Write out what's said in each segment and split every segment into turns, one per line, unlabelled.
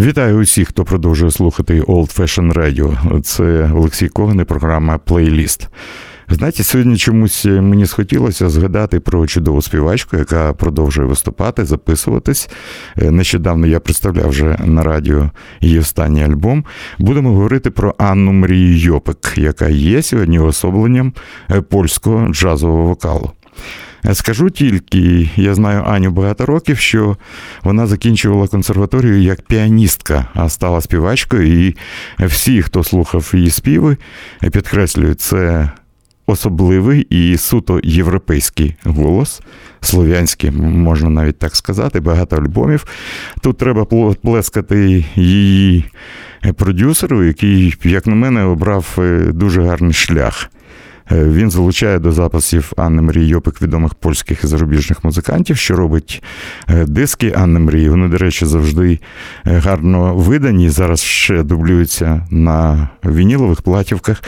Вітаю усіх, хто продовжує слухати Old Fashion Radio. Це Олексій Коган програма Плейліст. Знаєте, сьогодні чомусь мені схотілося згадати про чудову співачку, яка продовжує виступати, записуватись. Нещодавно я представляв вже на радіо її останній альбом. Будемо говорити про Анну Марію Йопик, яка є сьогодні особленням польського джазового вокалу. Скажу тільки, я знаю Аню багато років, що вона закінчувала консерваторію як піаністка, а стала співачкою. І всі, хто слухав її співи, підкреслюють, це особливий і суто європейський голос, слов'янський, можна навіть так сказати, багато альбомів. Тут треба плескати її продюсеру, який, як на мене, обрав дуже гарний шлях. Він залучає до записів Анни Марії Йопик відомих польських і зарубіжних музикантів, що робить диски Анни Марії. Вони, до речі, завжди гарно видані. Зараз ще дублюються на вінілових платівках.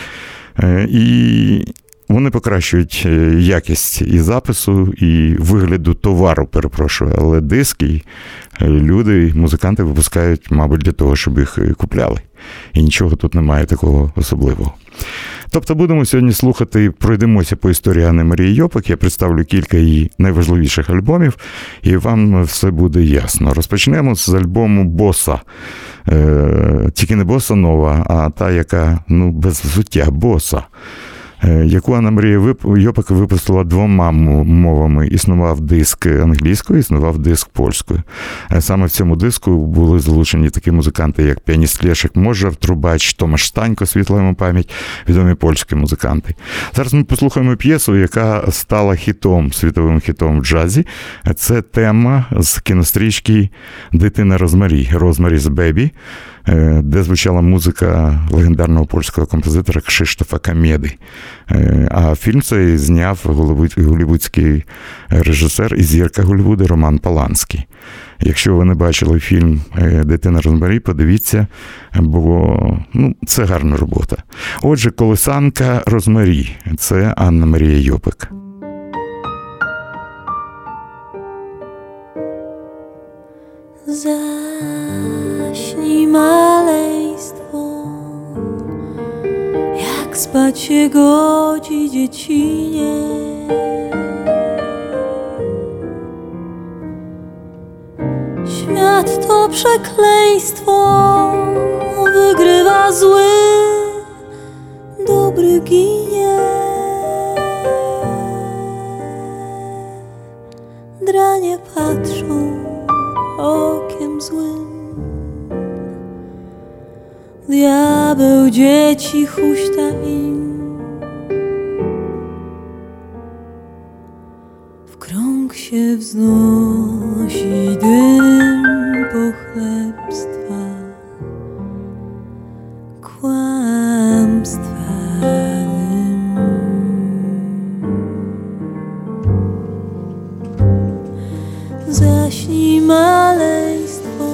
І вони покращують якість і запису, і вигляду товару, перепрошую, але диски люди, музиканти випускають, мабуть, для того, щоб їх купляли. І нічого тут немає такого особливого. Тобто будемо сьогодні слухати, пройдемося по історії Анни Марії Йопик. Я представлю кілька її найважливіших альбомів, і вам все буде ясно. Розпочнемо з альбому Боса. Е, Тільки не боса нова, а та, яка ну, без взуття боса. Яку Анна Марія Йопик випустила двома мовами. Існував диск англійською, існував диск польською. Саме в цьому диску були залучені такі музиканти, як піаніст Лешик Можар, Трубач, Томаш Станько, світла йому пам'ять, відомі польські музиканти. Зараз ми послухаємо п'єсу, яка стала хітом, світовим хітом в джазі. Це тема з кінострічки Дитина Розмарі, Розмарі з Бебі. Де звучала музика легендарного польського композитора Кшиштофа Камєди. А фільм цей зняв голівудський режисер і зірка Голлівуду Роман Паланський. Якщо ви не бачили фільм Дитина Розмарі, подивіться, бо ну, це гарна робота. Отже, колесанка Розмарі це Анна Марія Йопик.
Zaśnij maleństwo, jak spać się godzi dziecinie. Świat to przekleństwo, wygrywa zły, dobry ginie. Dranie patrzą okiem złym. Diabeł dzieci huśta im W krąg się wznosi dym pochlebstwa. Kłamstwa dym. Zaśnij maleństwo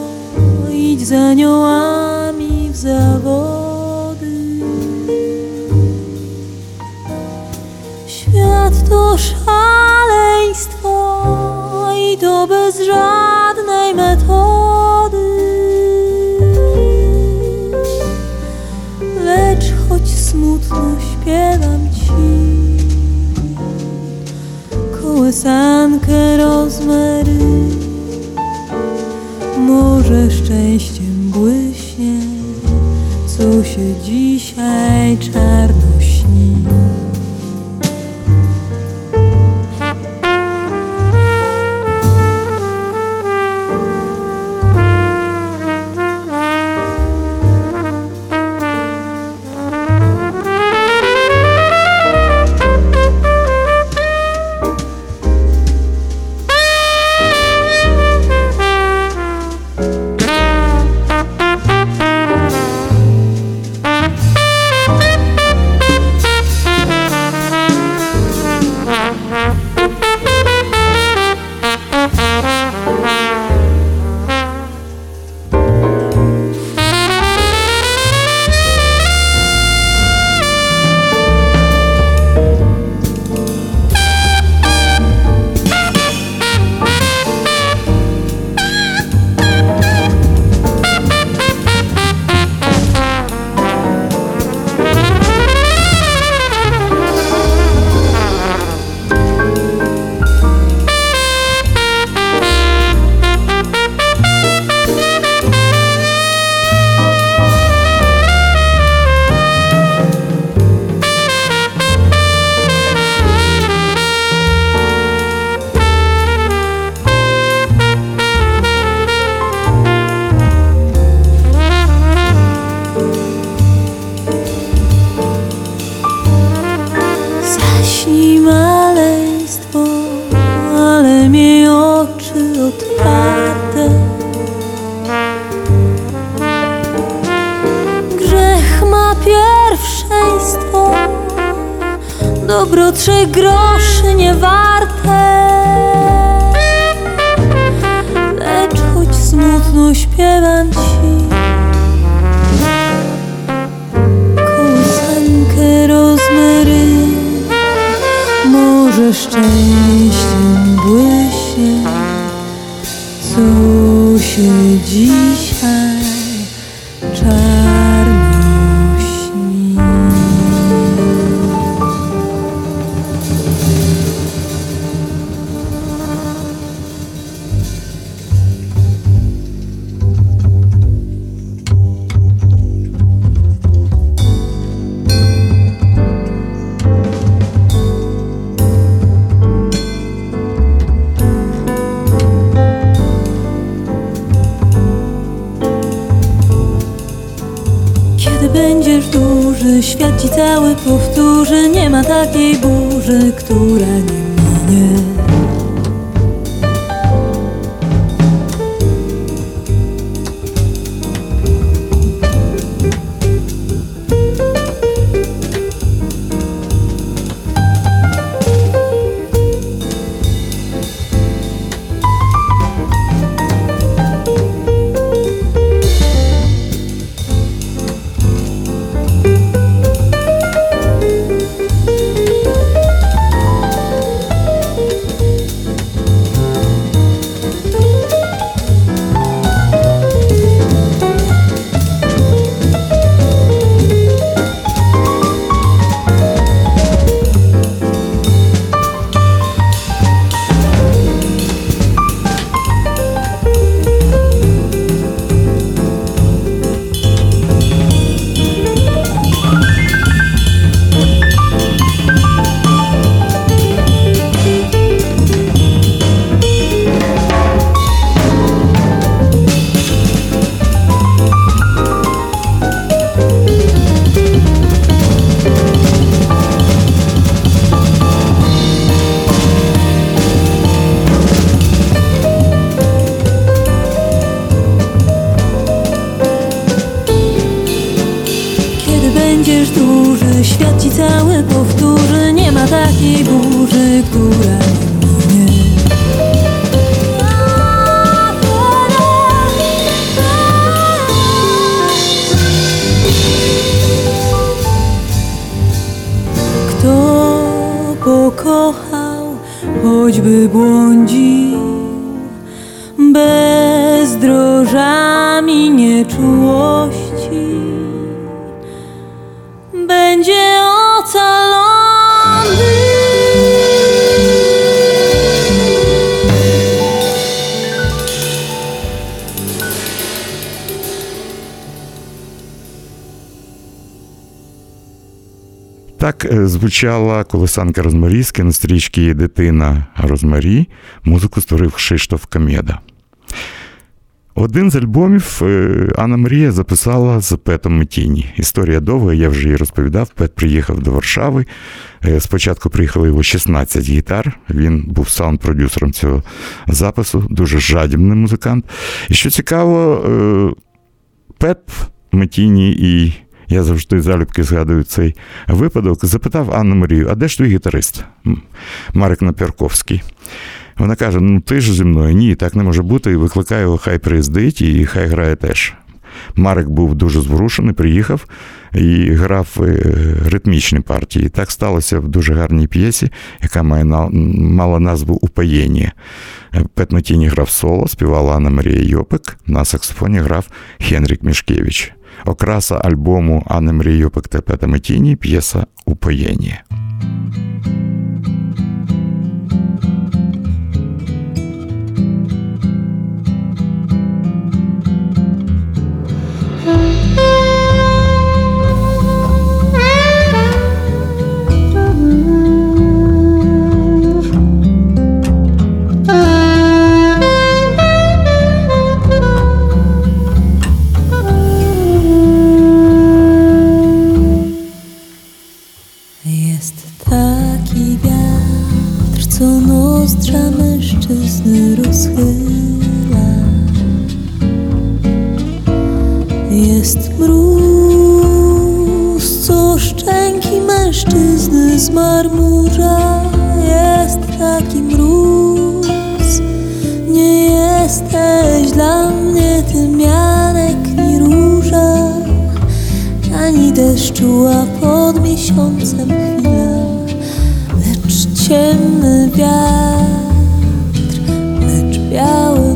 Idź za aniołami
of all. Звучала колесанка Розмарі з кінострічки Дитина Розмарі. Музику створив Кшиштоф Камєда. Один з альбомів е, Анна Марія записала з Петом Метіні. Історія довга, я вже її розповідав. Пет приїхав до Варшави. Е, Спочатку приїхало його 16 гітар. Він був саунд-продюсером цього запису, дуже жадібний музикант. І що цікаво, е, Пет Метіні і я завжди залюбки згадую цей випадок. Запитав Анну Марію, а де ж твій гітарист? Марик Напірковський. Вона каже: Ну ти ж зі мною ні, так не може бути. І викликає його, хай приїздить і хай грає теж. Марик був дуже зворушений, приїхав і грав е, ритмічні партії. Так сталося в дуже гарній п'єсі, яка має мала назву Упаєння. Пет Матіні грав соло, співала Анна Марія Йопик, на саксофоні грав Хенрік Мішкевич. Окраса альбому Анни Мрію Пектепета та Пета п'єса Упаєння.
Jest mróz, co szczęki mężczyzny
z marmurza. Jest taki mróz. Nie jesteś dla mnie tym Janek ni róża Ani deszczu, a pod miesiącem chwila. Lecz ciemny wiatr, lecz biały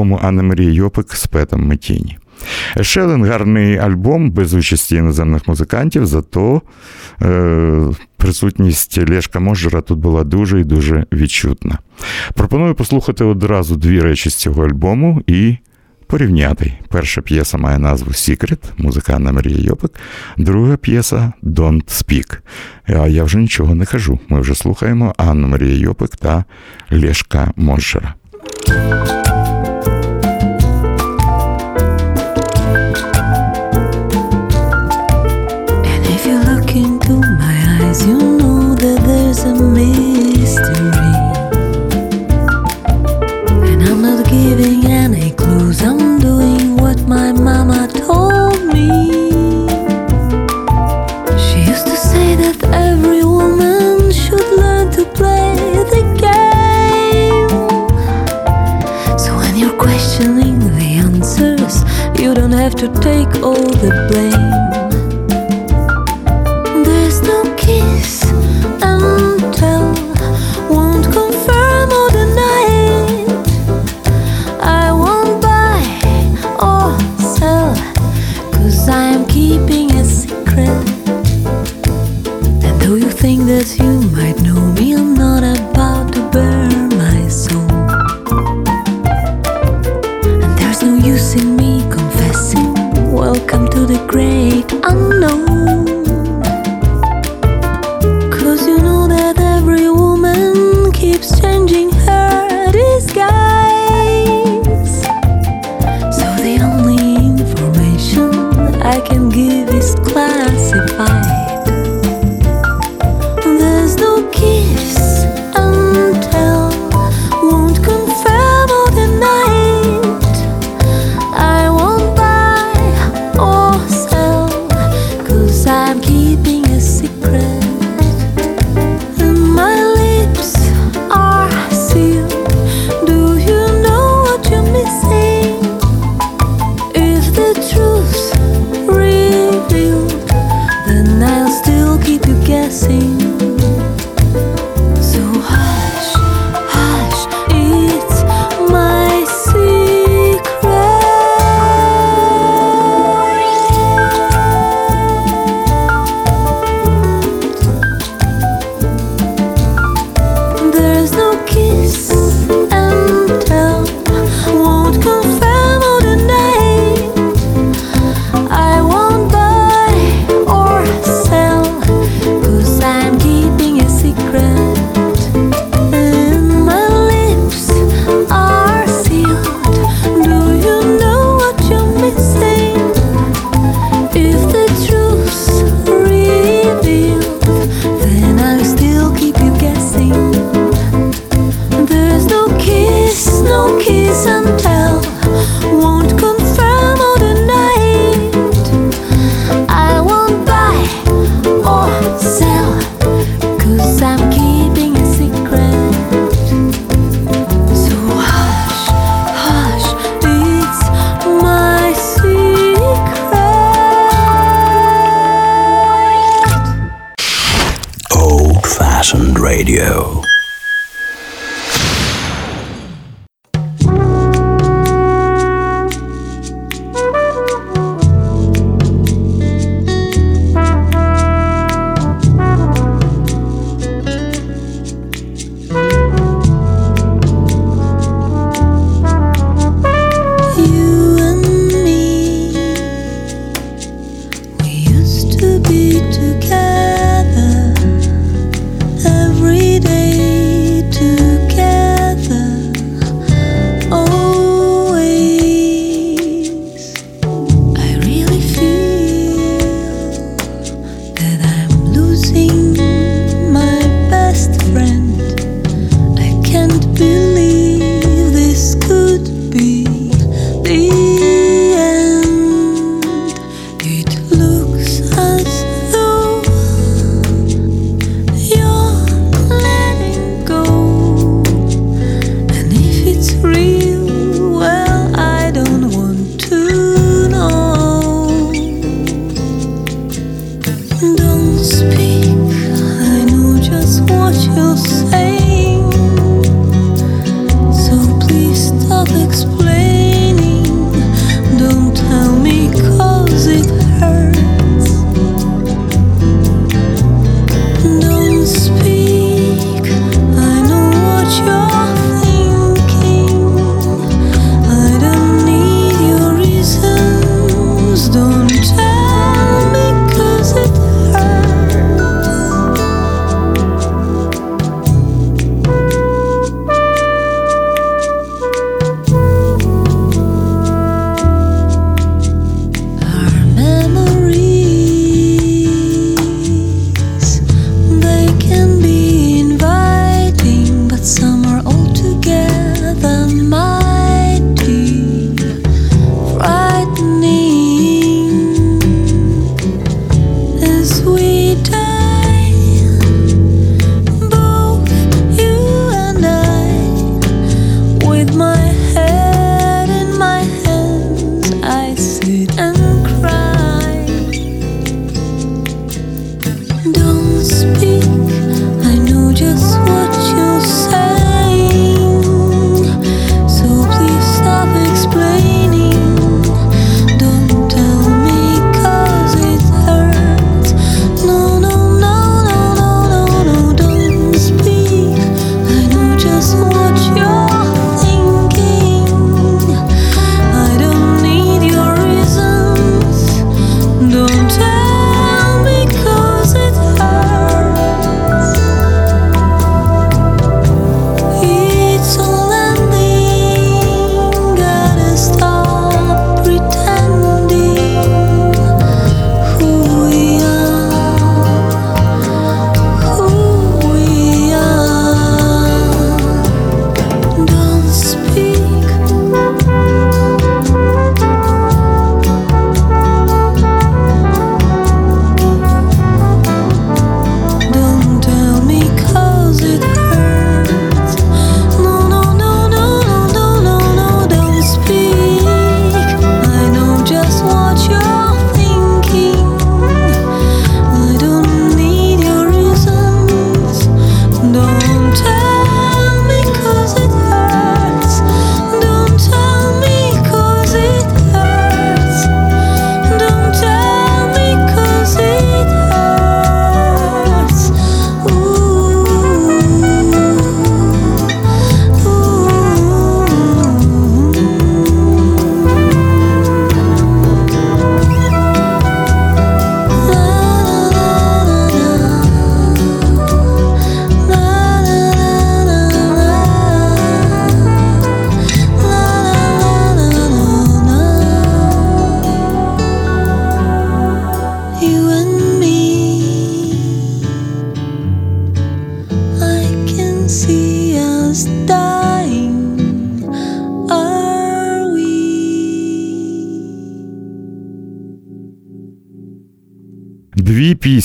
альбому Анни Марії Йопик з Петом Метіні. Один гарний альбом без участі іноземних музикантів, зато е, присутність Лешка Можера тут була дуже і дуже відчутна. Пропоную послухати одразу дві речі з цього альбому і порівняти. Перша п'єса має назву Secret, музика Анна Марія Йопик, друга п'єса Don't Speak. А я вже нічого не кажу. Ми вже слухаємо Анну Марію Йопик та Лешка Можера.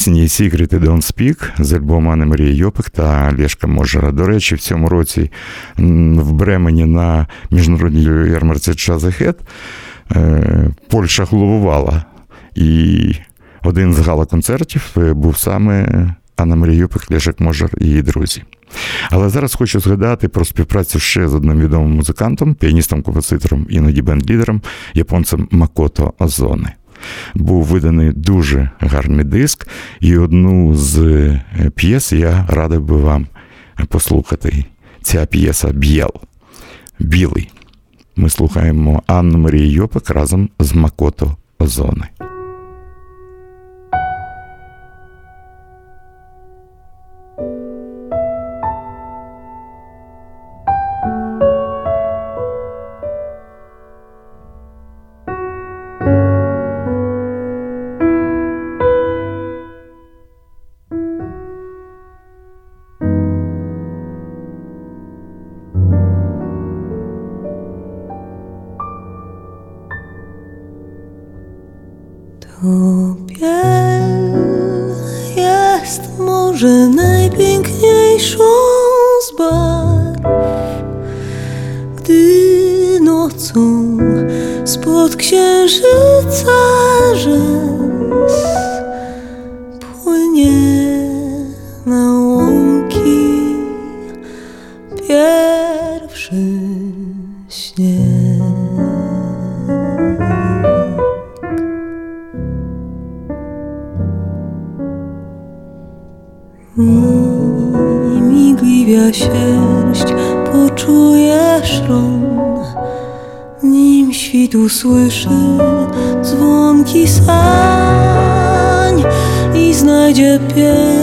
Пісні «Secret і Don't Speak» з альбому Анни Марії Йопик та Лєшка Можера. До речі, в цьому році в Бремені на міжнародній ярмарці Чазахет Польща головувала. І один з гала-концертів е, був саме Анна Марія Юпик, Лешек Можер і її друзі. Але зараз хочу згадати про співпрацю ще з одним відомим музикантом, піаністом, композитором, іноді бенд-лідером, японцем Макото Озоне. Був виданий дуже гарний диск, і одну з е, п'єс я радив би вам послухати. Ця п'єса Б'єл. Білий. Ми слухаємо Анну Марію Йопик разом з Макото Озоне.
Usłyszy dzwonki sań i znajdzie pierwszy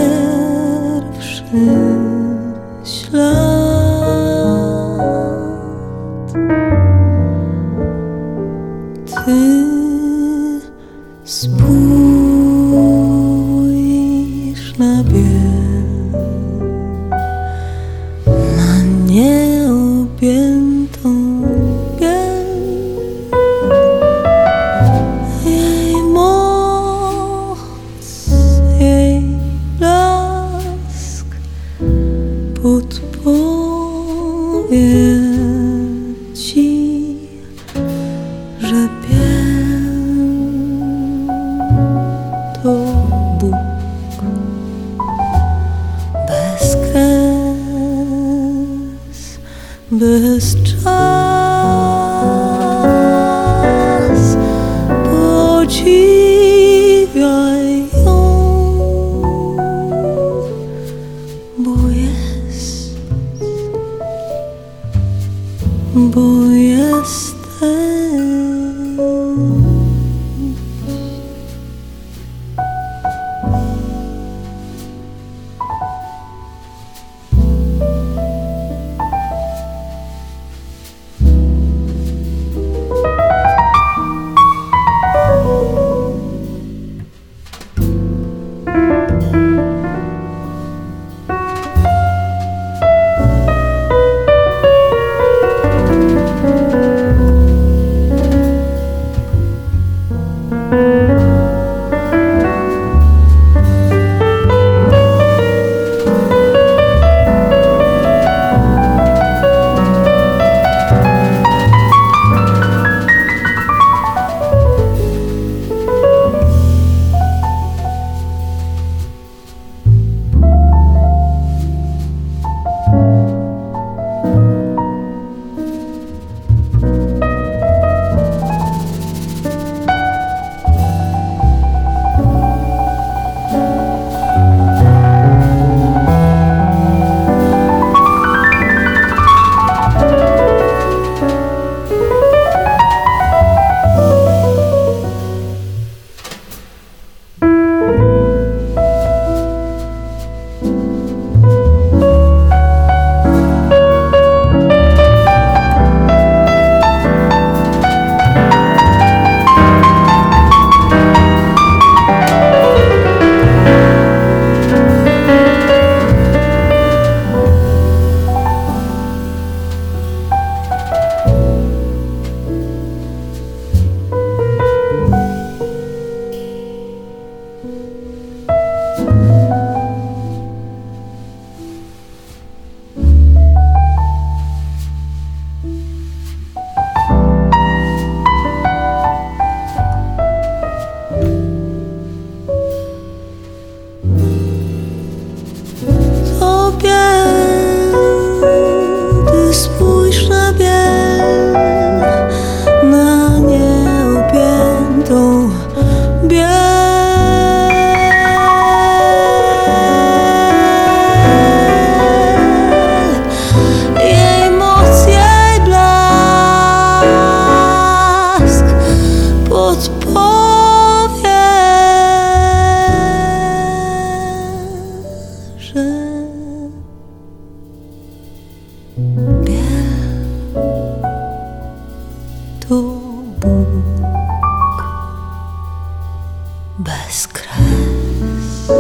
Без крас,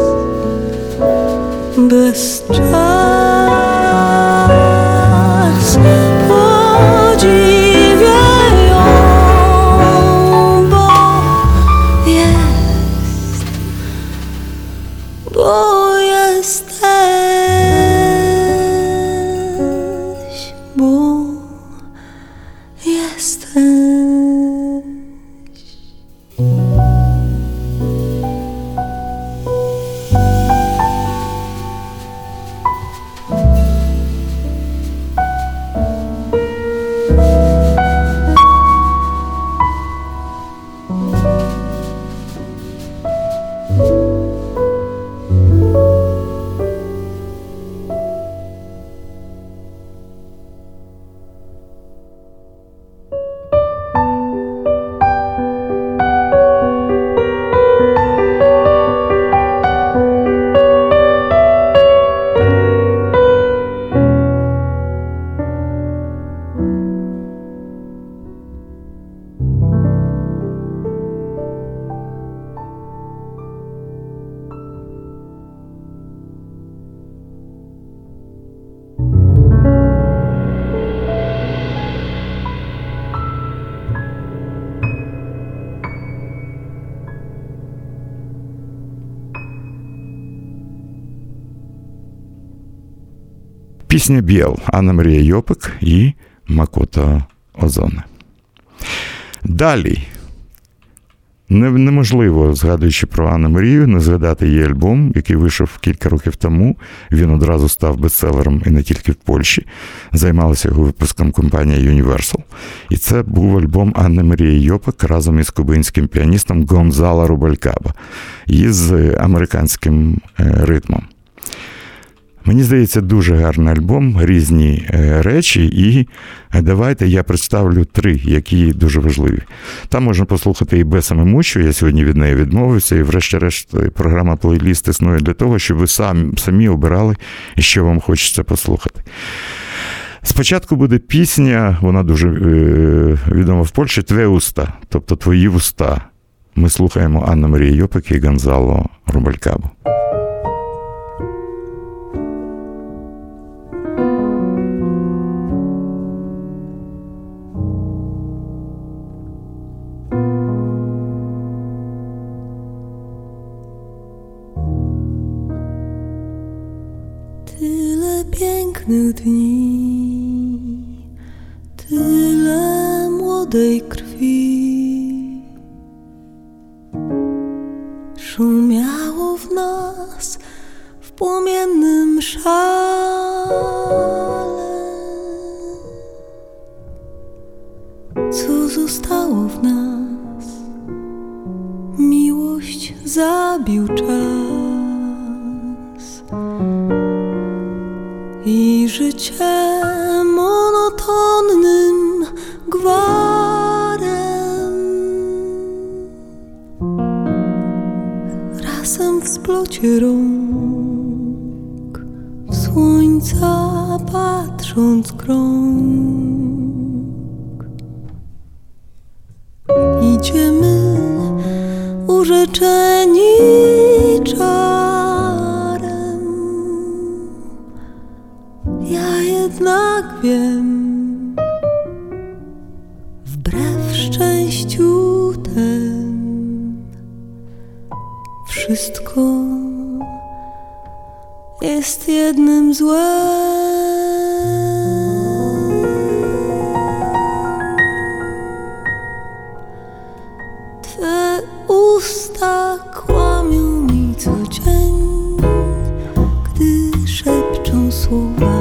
без час.
Пісня Біл Анна Марія Йопик і Макота Озоне. Далі. Неможливо, згадуючи про Анну Марію, не згадати її альбом, який вийшов кілька років тому. Він одразу став бестселером і не тільки в Польщі. Займалася його випуском компанія Universal. І це був альбом Анни Марії Йопик разом із кубинським піаністом Гонзала Рубалькаба із американським е, ритмом. Мені здається, дуже гарний альбом, різні е, речі, і е, давайте я представлю три, які дуже важливі. Там можна послухати і Бесами Мучу, я сьогодні від неї відмовився, і врешті-решт е, програма плейліст існує для того, щоб ви самі, самі обирали, що вам хочеться послухати. Спочатку буде пісня, вона дуже відома в Польщі Тве уста, тобто твої вуста. Ми слухаємо Анну Марію Йопик і Гонзало Рубалькабу.
Jednak wiem, wbrew szczęściu tem, wszystko jest jednym złem. Twe usta kłamią mi co dzień, gdy szepczą słowa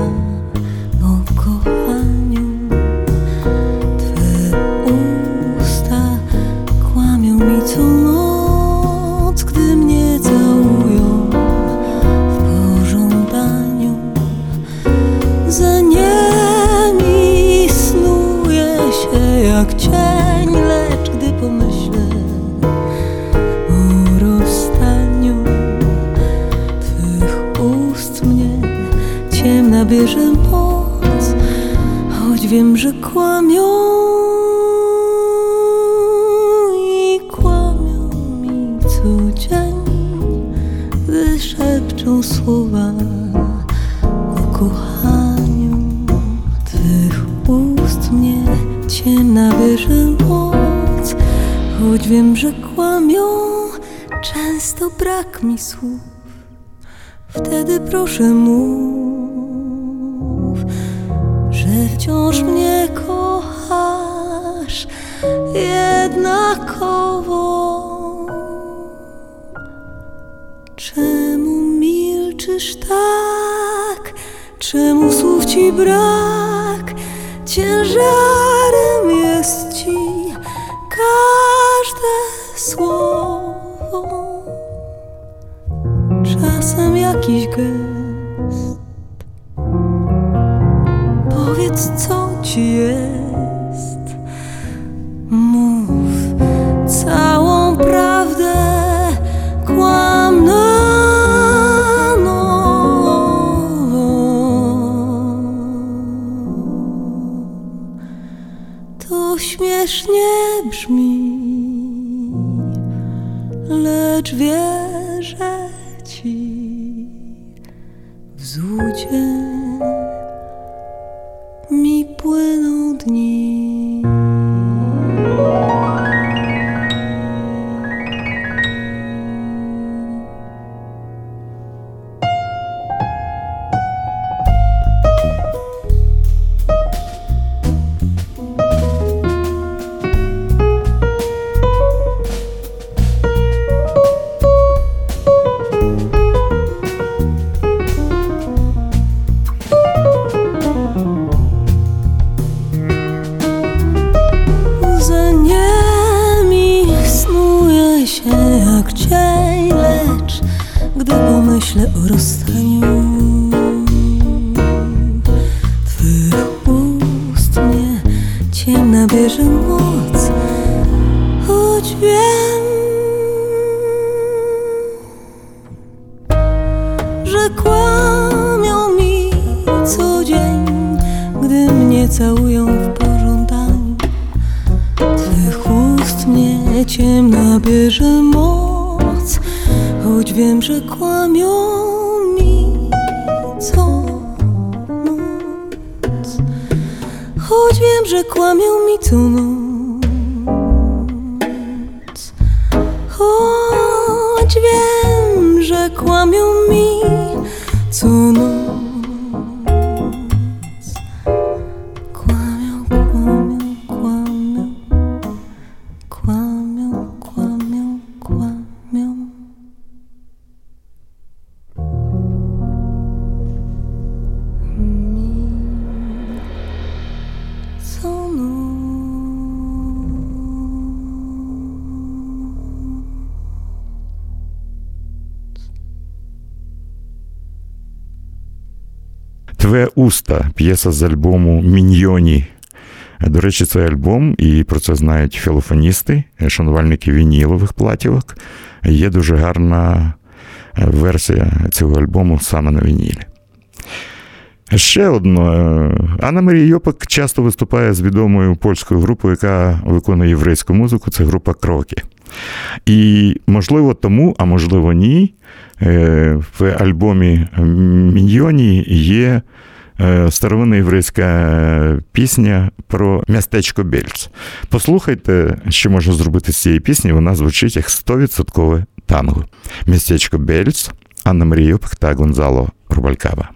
słowa o kochaniu. Tych ust mnie ciemna wyży moc. Choć wiem, że kłamią, często brak mi słów. Wtedy proszę mów, że wciąż mnie jednakowo Czemu milczysz tak? Czemu słów ci brak? Ciężarem jest ci każde słowo. Czasem jakiś gest. Powiedz, co ci jest.
sous уста п'єса з альбому Міньйоні. До речі, цей альбом, і про це знають філофоністи, шанувальники вінілових платівок. Є дуже гарна е, версія цього альбому саме на вінілі. Ще одно. е, Анна Марія Йопак часто виступає з відомою польською групою, яка виконує єврейську музику. Це група Кроки. І можливо тому, а можливо ні, е, в альбомі Міньйоні є е, старовинна єврейська пісня про містечко Бельц. Послухайте, що можна зробити з цієї пісні. Вона звучить як 100% танго. Містечко Бельц, Анна Марія Йопак та Гонзало Рубалькава.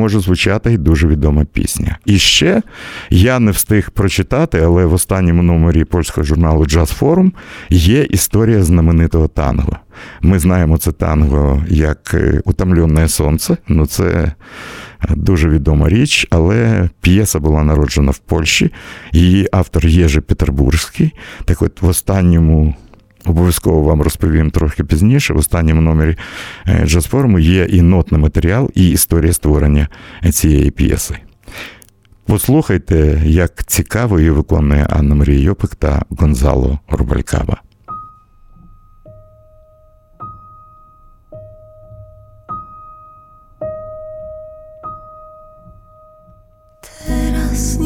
Може звучати дуже відома пісня. І ще я не встиг прочитати, але в останньому номері польського журналу Jazz Forum є історія знаменитого танго. Ми знаємо це танго як е, Утомлене сонце. Ну це дуже відома річ, але п'єса була народжена в Польщі. Її автор Єжи Петербурзький. Так от в останньому Обов'язково вам розповім трохи пізніше. В останньому номері е, джаз-форуму є і нотний матеріал, і історія створення цієї п'єси. Послухайте, як цікаво її виконує Анна Марія Йопик та Гонзало Рубалькаба.
Teraz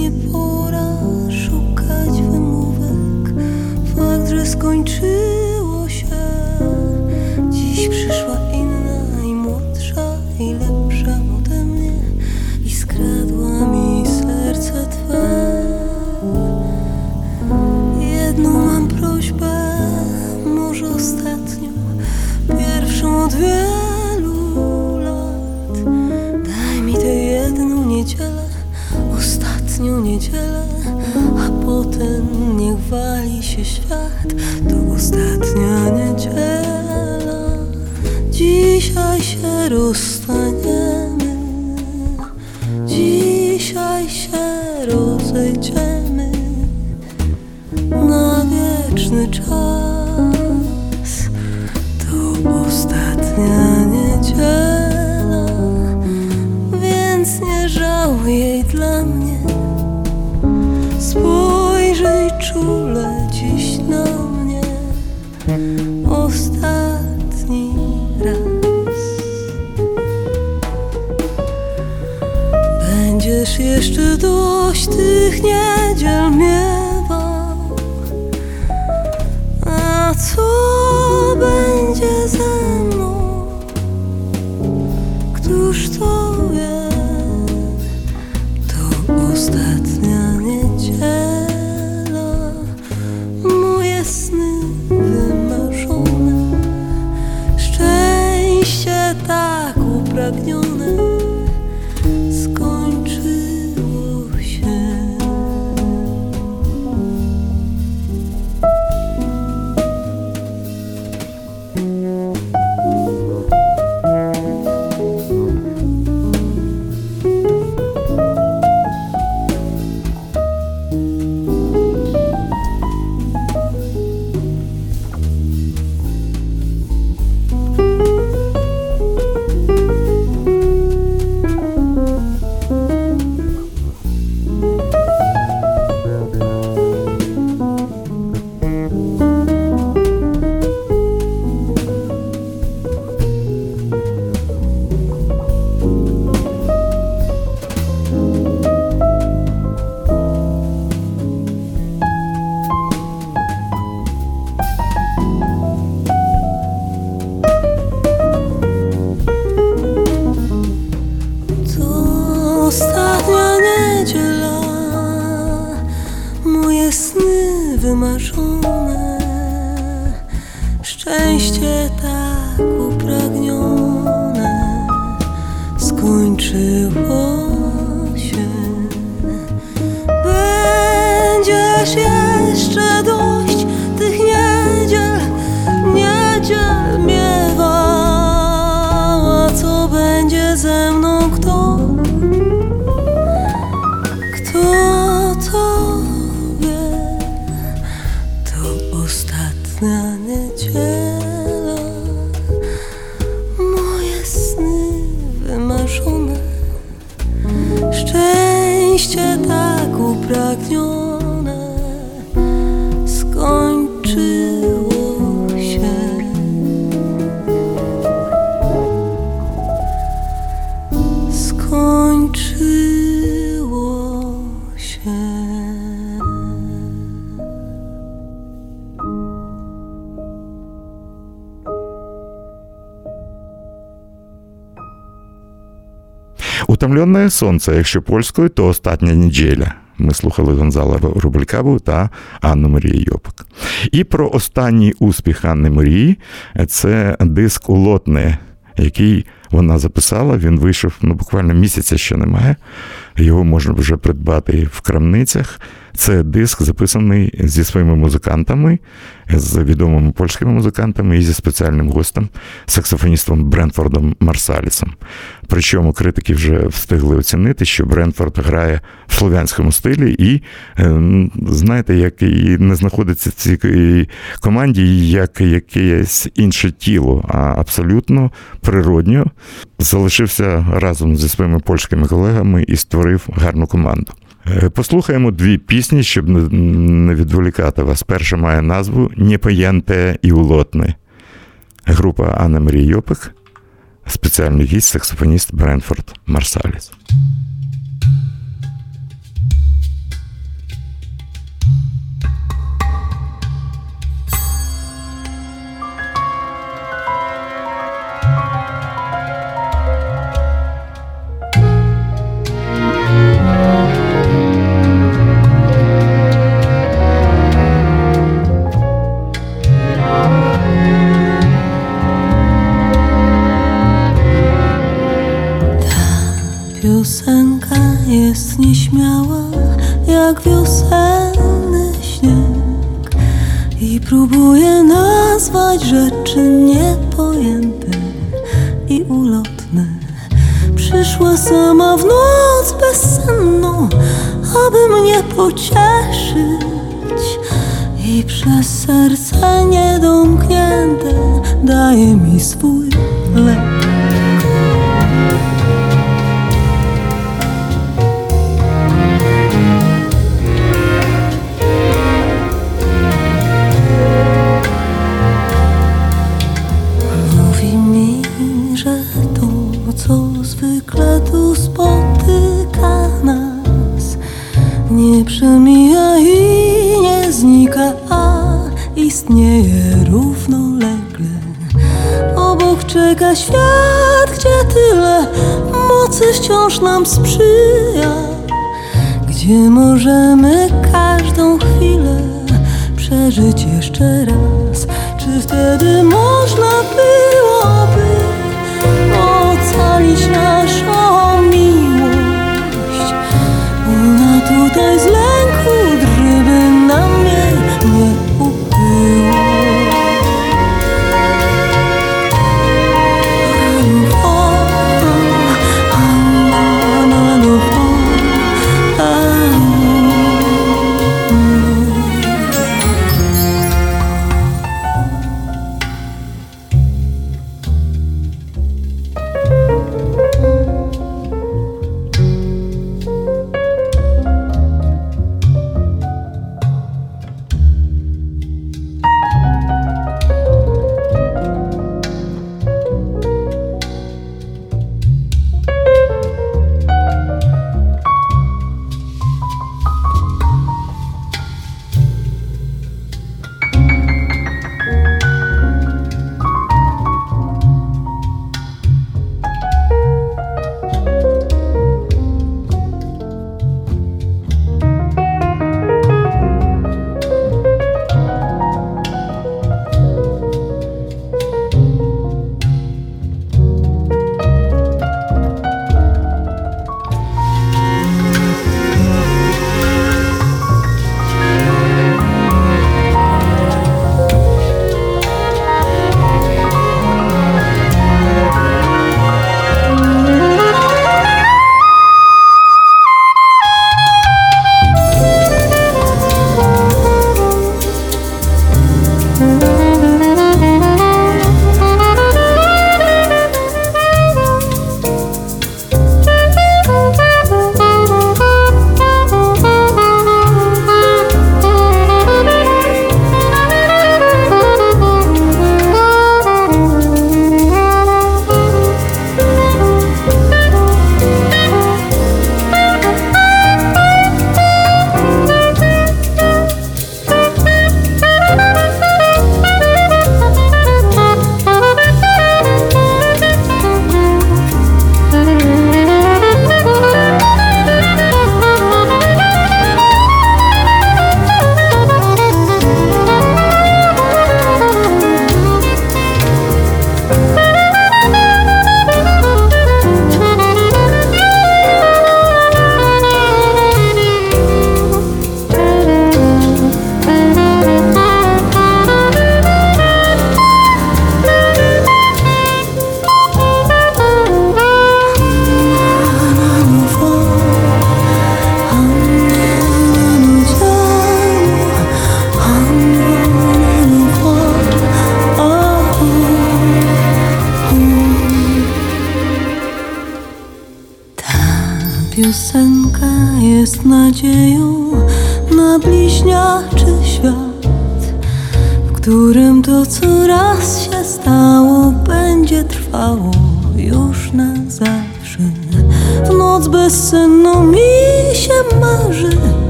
od wielu lat. Daj mi tę jedną niedzielę Ostatnią niedzielę A potem niech wali się świat. To ostatnia niedziela. Dzisiaj się rozstaniemy. Dzisiaj się rozejdziemy. Na wieczny czas. Ostatnia niedziela, więc nie żałuj jej dla mnie. Spojrzyj czule dziś na mnie ostatni raz. Będziesz jeszcze dość tych niedziel miewał, to wie? To ostatnia niedziela. Moje sny wymarzone, szczęście tak upragnione
Утомленне сонце, якщо польською, то остання неділя. Ми слухали Гонзала Рублькаву та Анну Марію Йопик. І про останній успіх Анни Марії це диск Улотне, який вона записала. Він вийшов ну, буквально місяця ще немає. Його можна вже придбати в крамницях. Це диск записаний зі своїми музикантами, з відомими польськими музикантами і зі спеціальним гостем, саксофоністом Бренфордом Марсалісом. Причому критики вже встигли оцінити, що Бренфорд грає в слов'янському стилі, і знаєте, як і не знаходиться в цій команді як якесь інше тіло, а абсолютно природньо залишився разом зі своїми польськими колегами і створив гарну команду. Послухаємо дві пісні, щоб не відволікати вас. Перша має назву Непоєнте і улотне. Група Анна Марія Йопик, спеціальний гість, саксофоніст Бренфорд Марсаліс.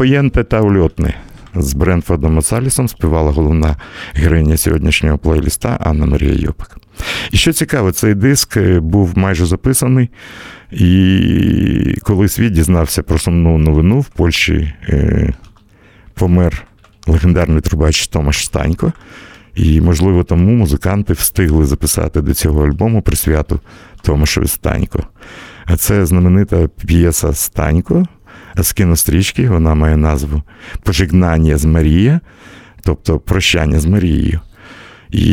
Непоєнте та ульотне. З Бренфордом Осалісом співала головна героїня сьогоднішнього плейліста Анна Марія Йопик. І що цікаво, цей диск е, був майже записаний, і коли світ дізнався про сумну новину в Польщі е, помер легендарний трубач Томаш Станько. І, можливо, тому музиканти встигли записати до цього альбому присвяту Томашеві Станько. А це знаменита п'єса Станько з кінострічки, вона має назву Пожигнання з Марія, тобто прощання з Марією. І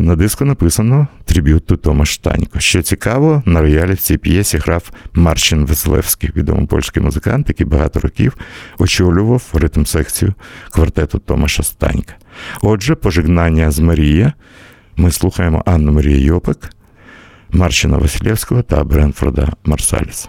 на диску написано трибют до Тома Штанько. Що цікаво, на роялі в цій п'єсі грав Марчин Веслевський, відомий польський музикант, який багато років очолював ритм секцію квартету Томаша Станька. Отже, пожигнання з Марія. Ми слухаємо Анну Марію Йопик, Марчина Василєвського та Бренфорда Марсаліса.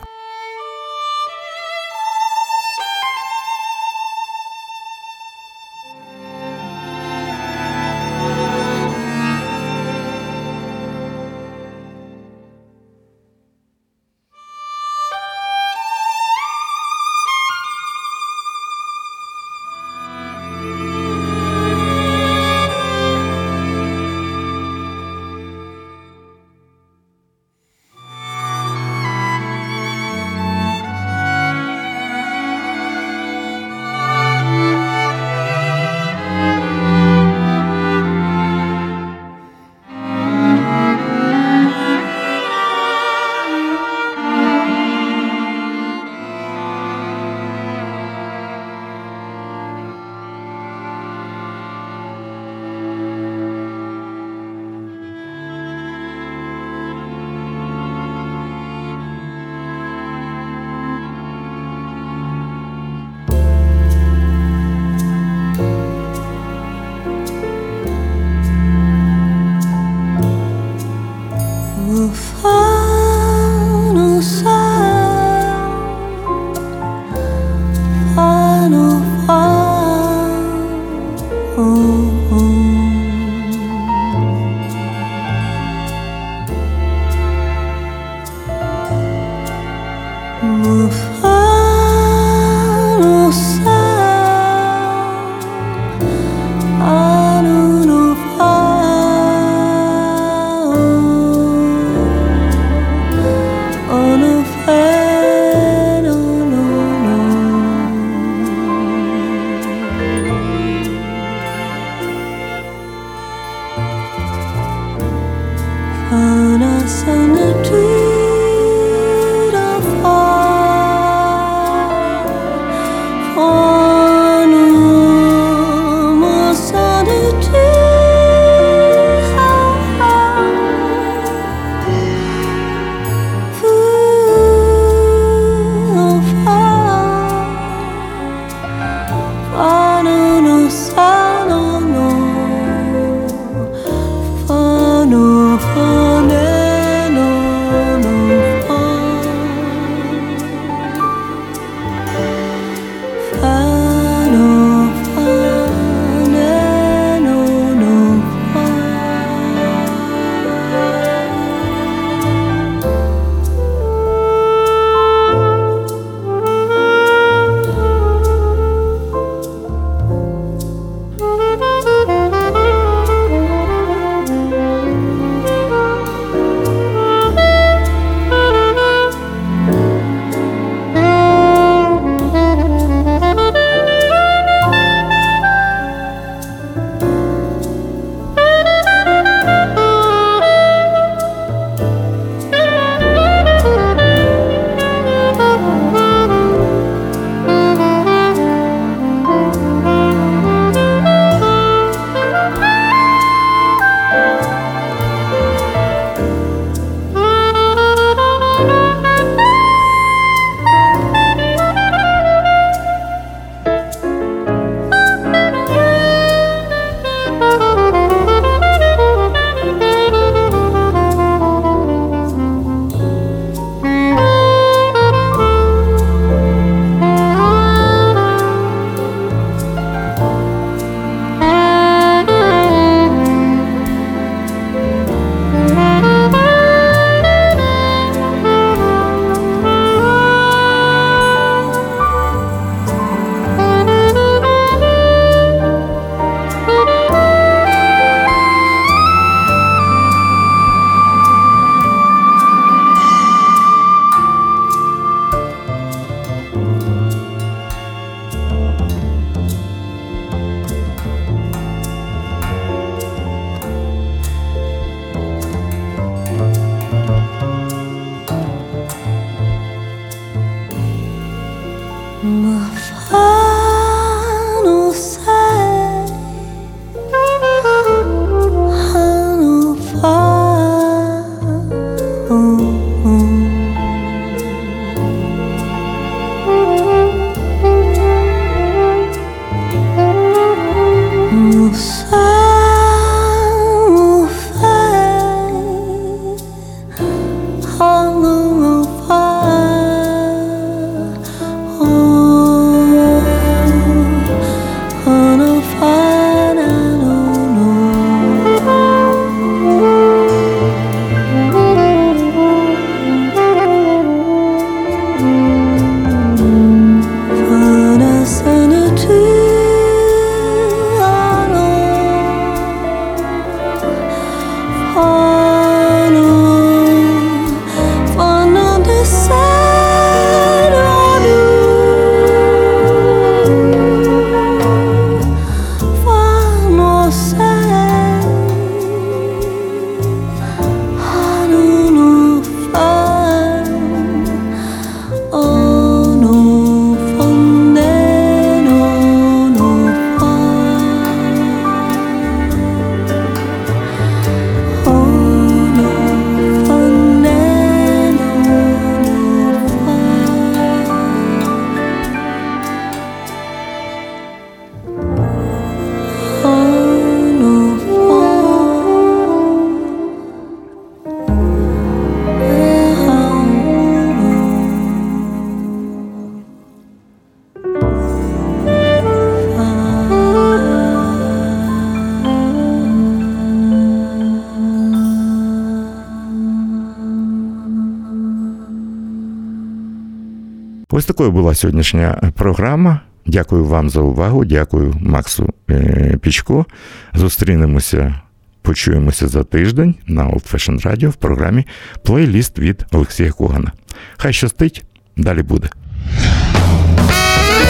fall. Такою була сьогоднішня програма. Дякую вам за увагу. Дякую Максу е, Пічко. Зустрінемося, почуємося за тиждень на Old Fashion Radio в програмі Плейліст від Олексія Когана. Хай щастить, далі буде.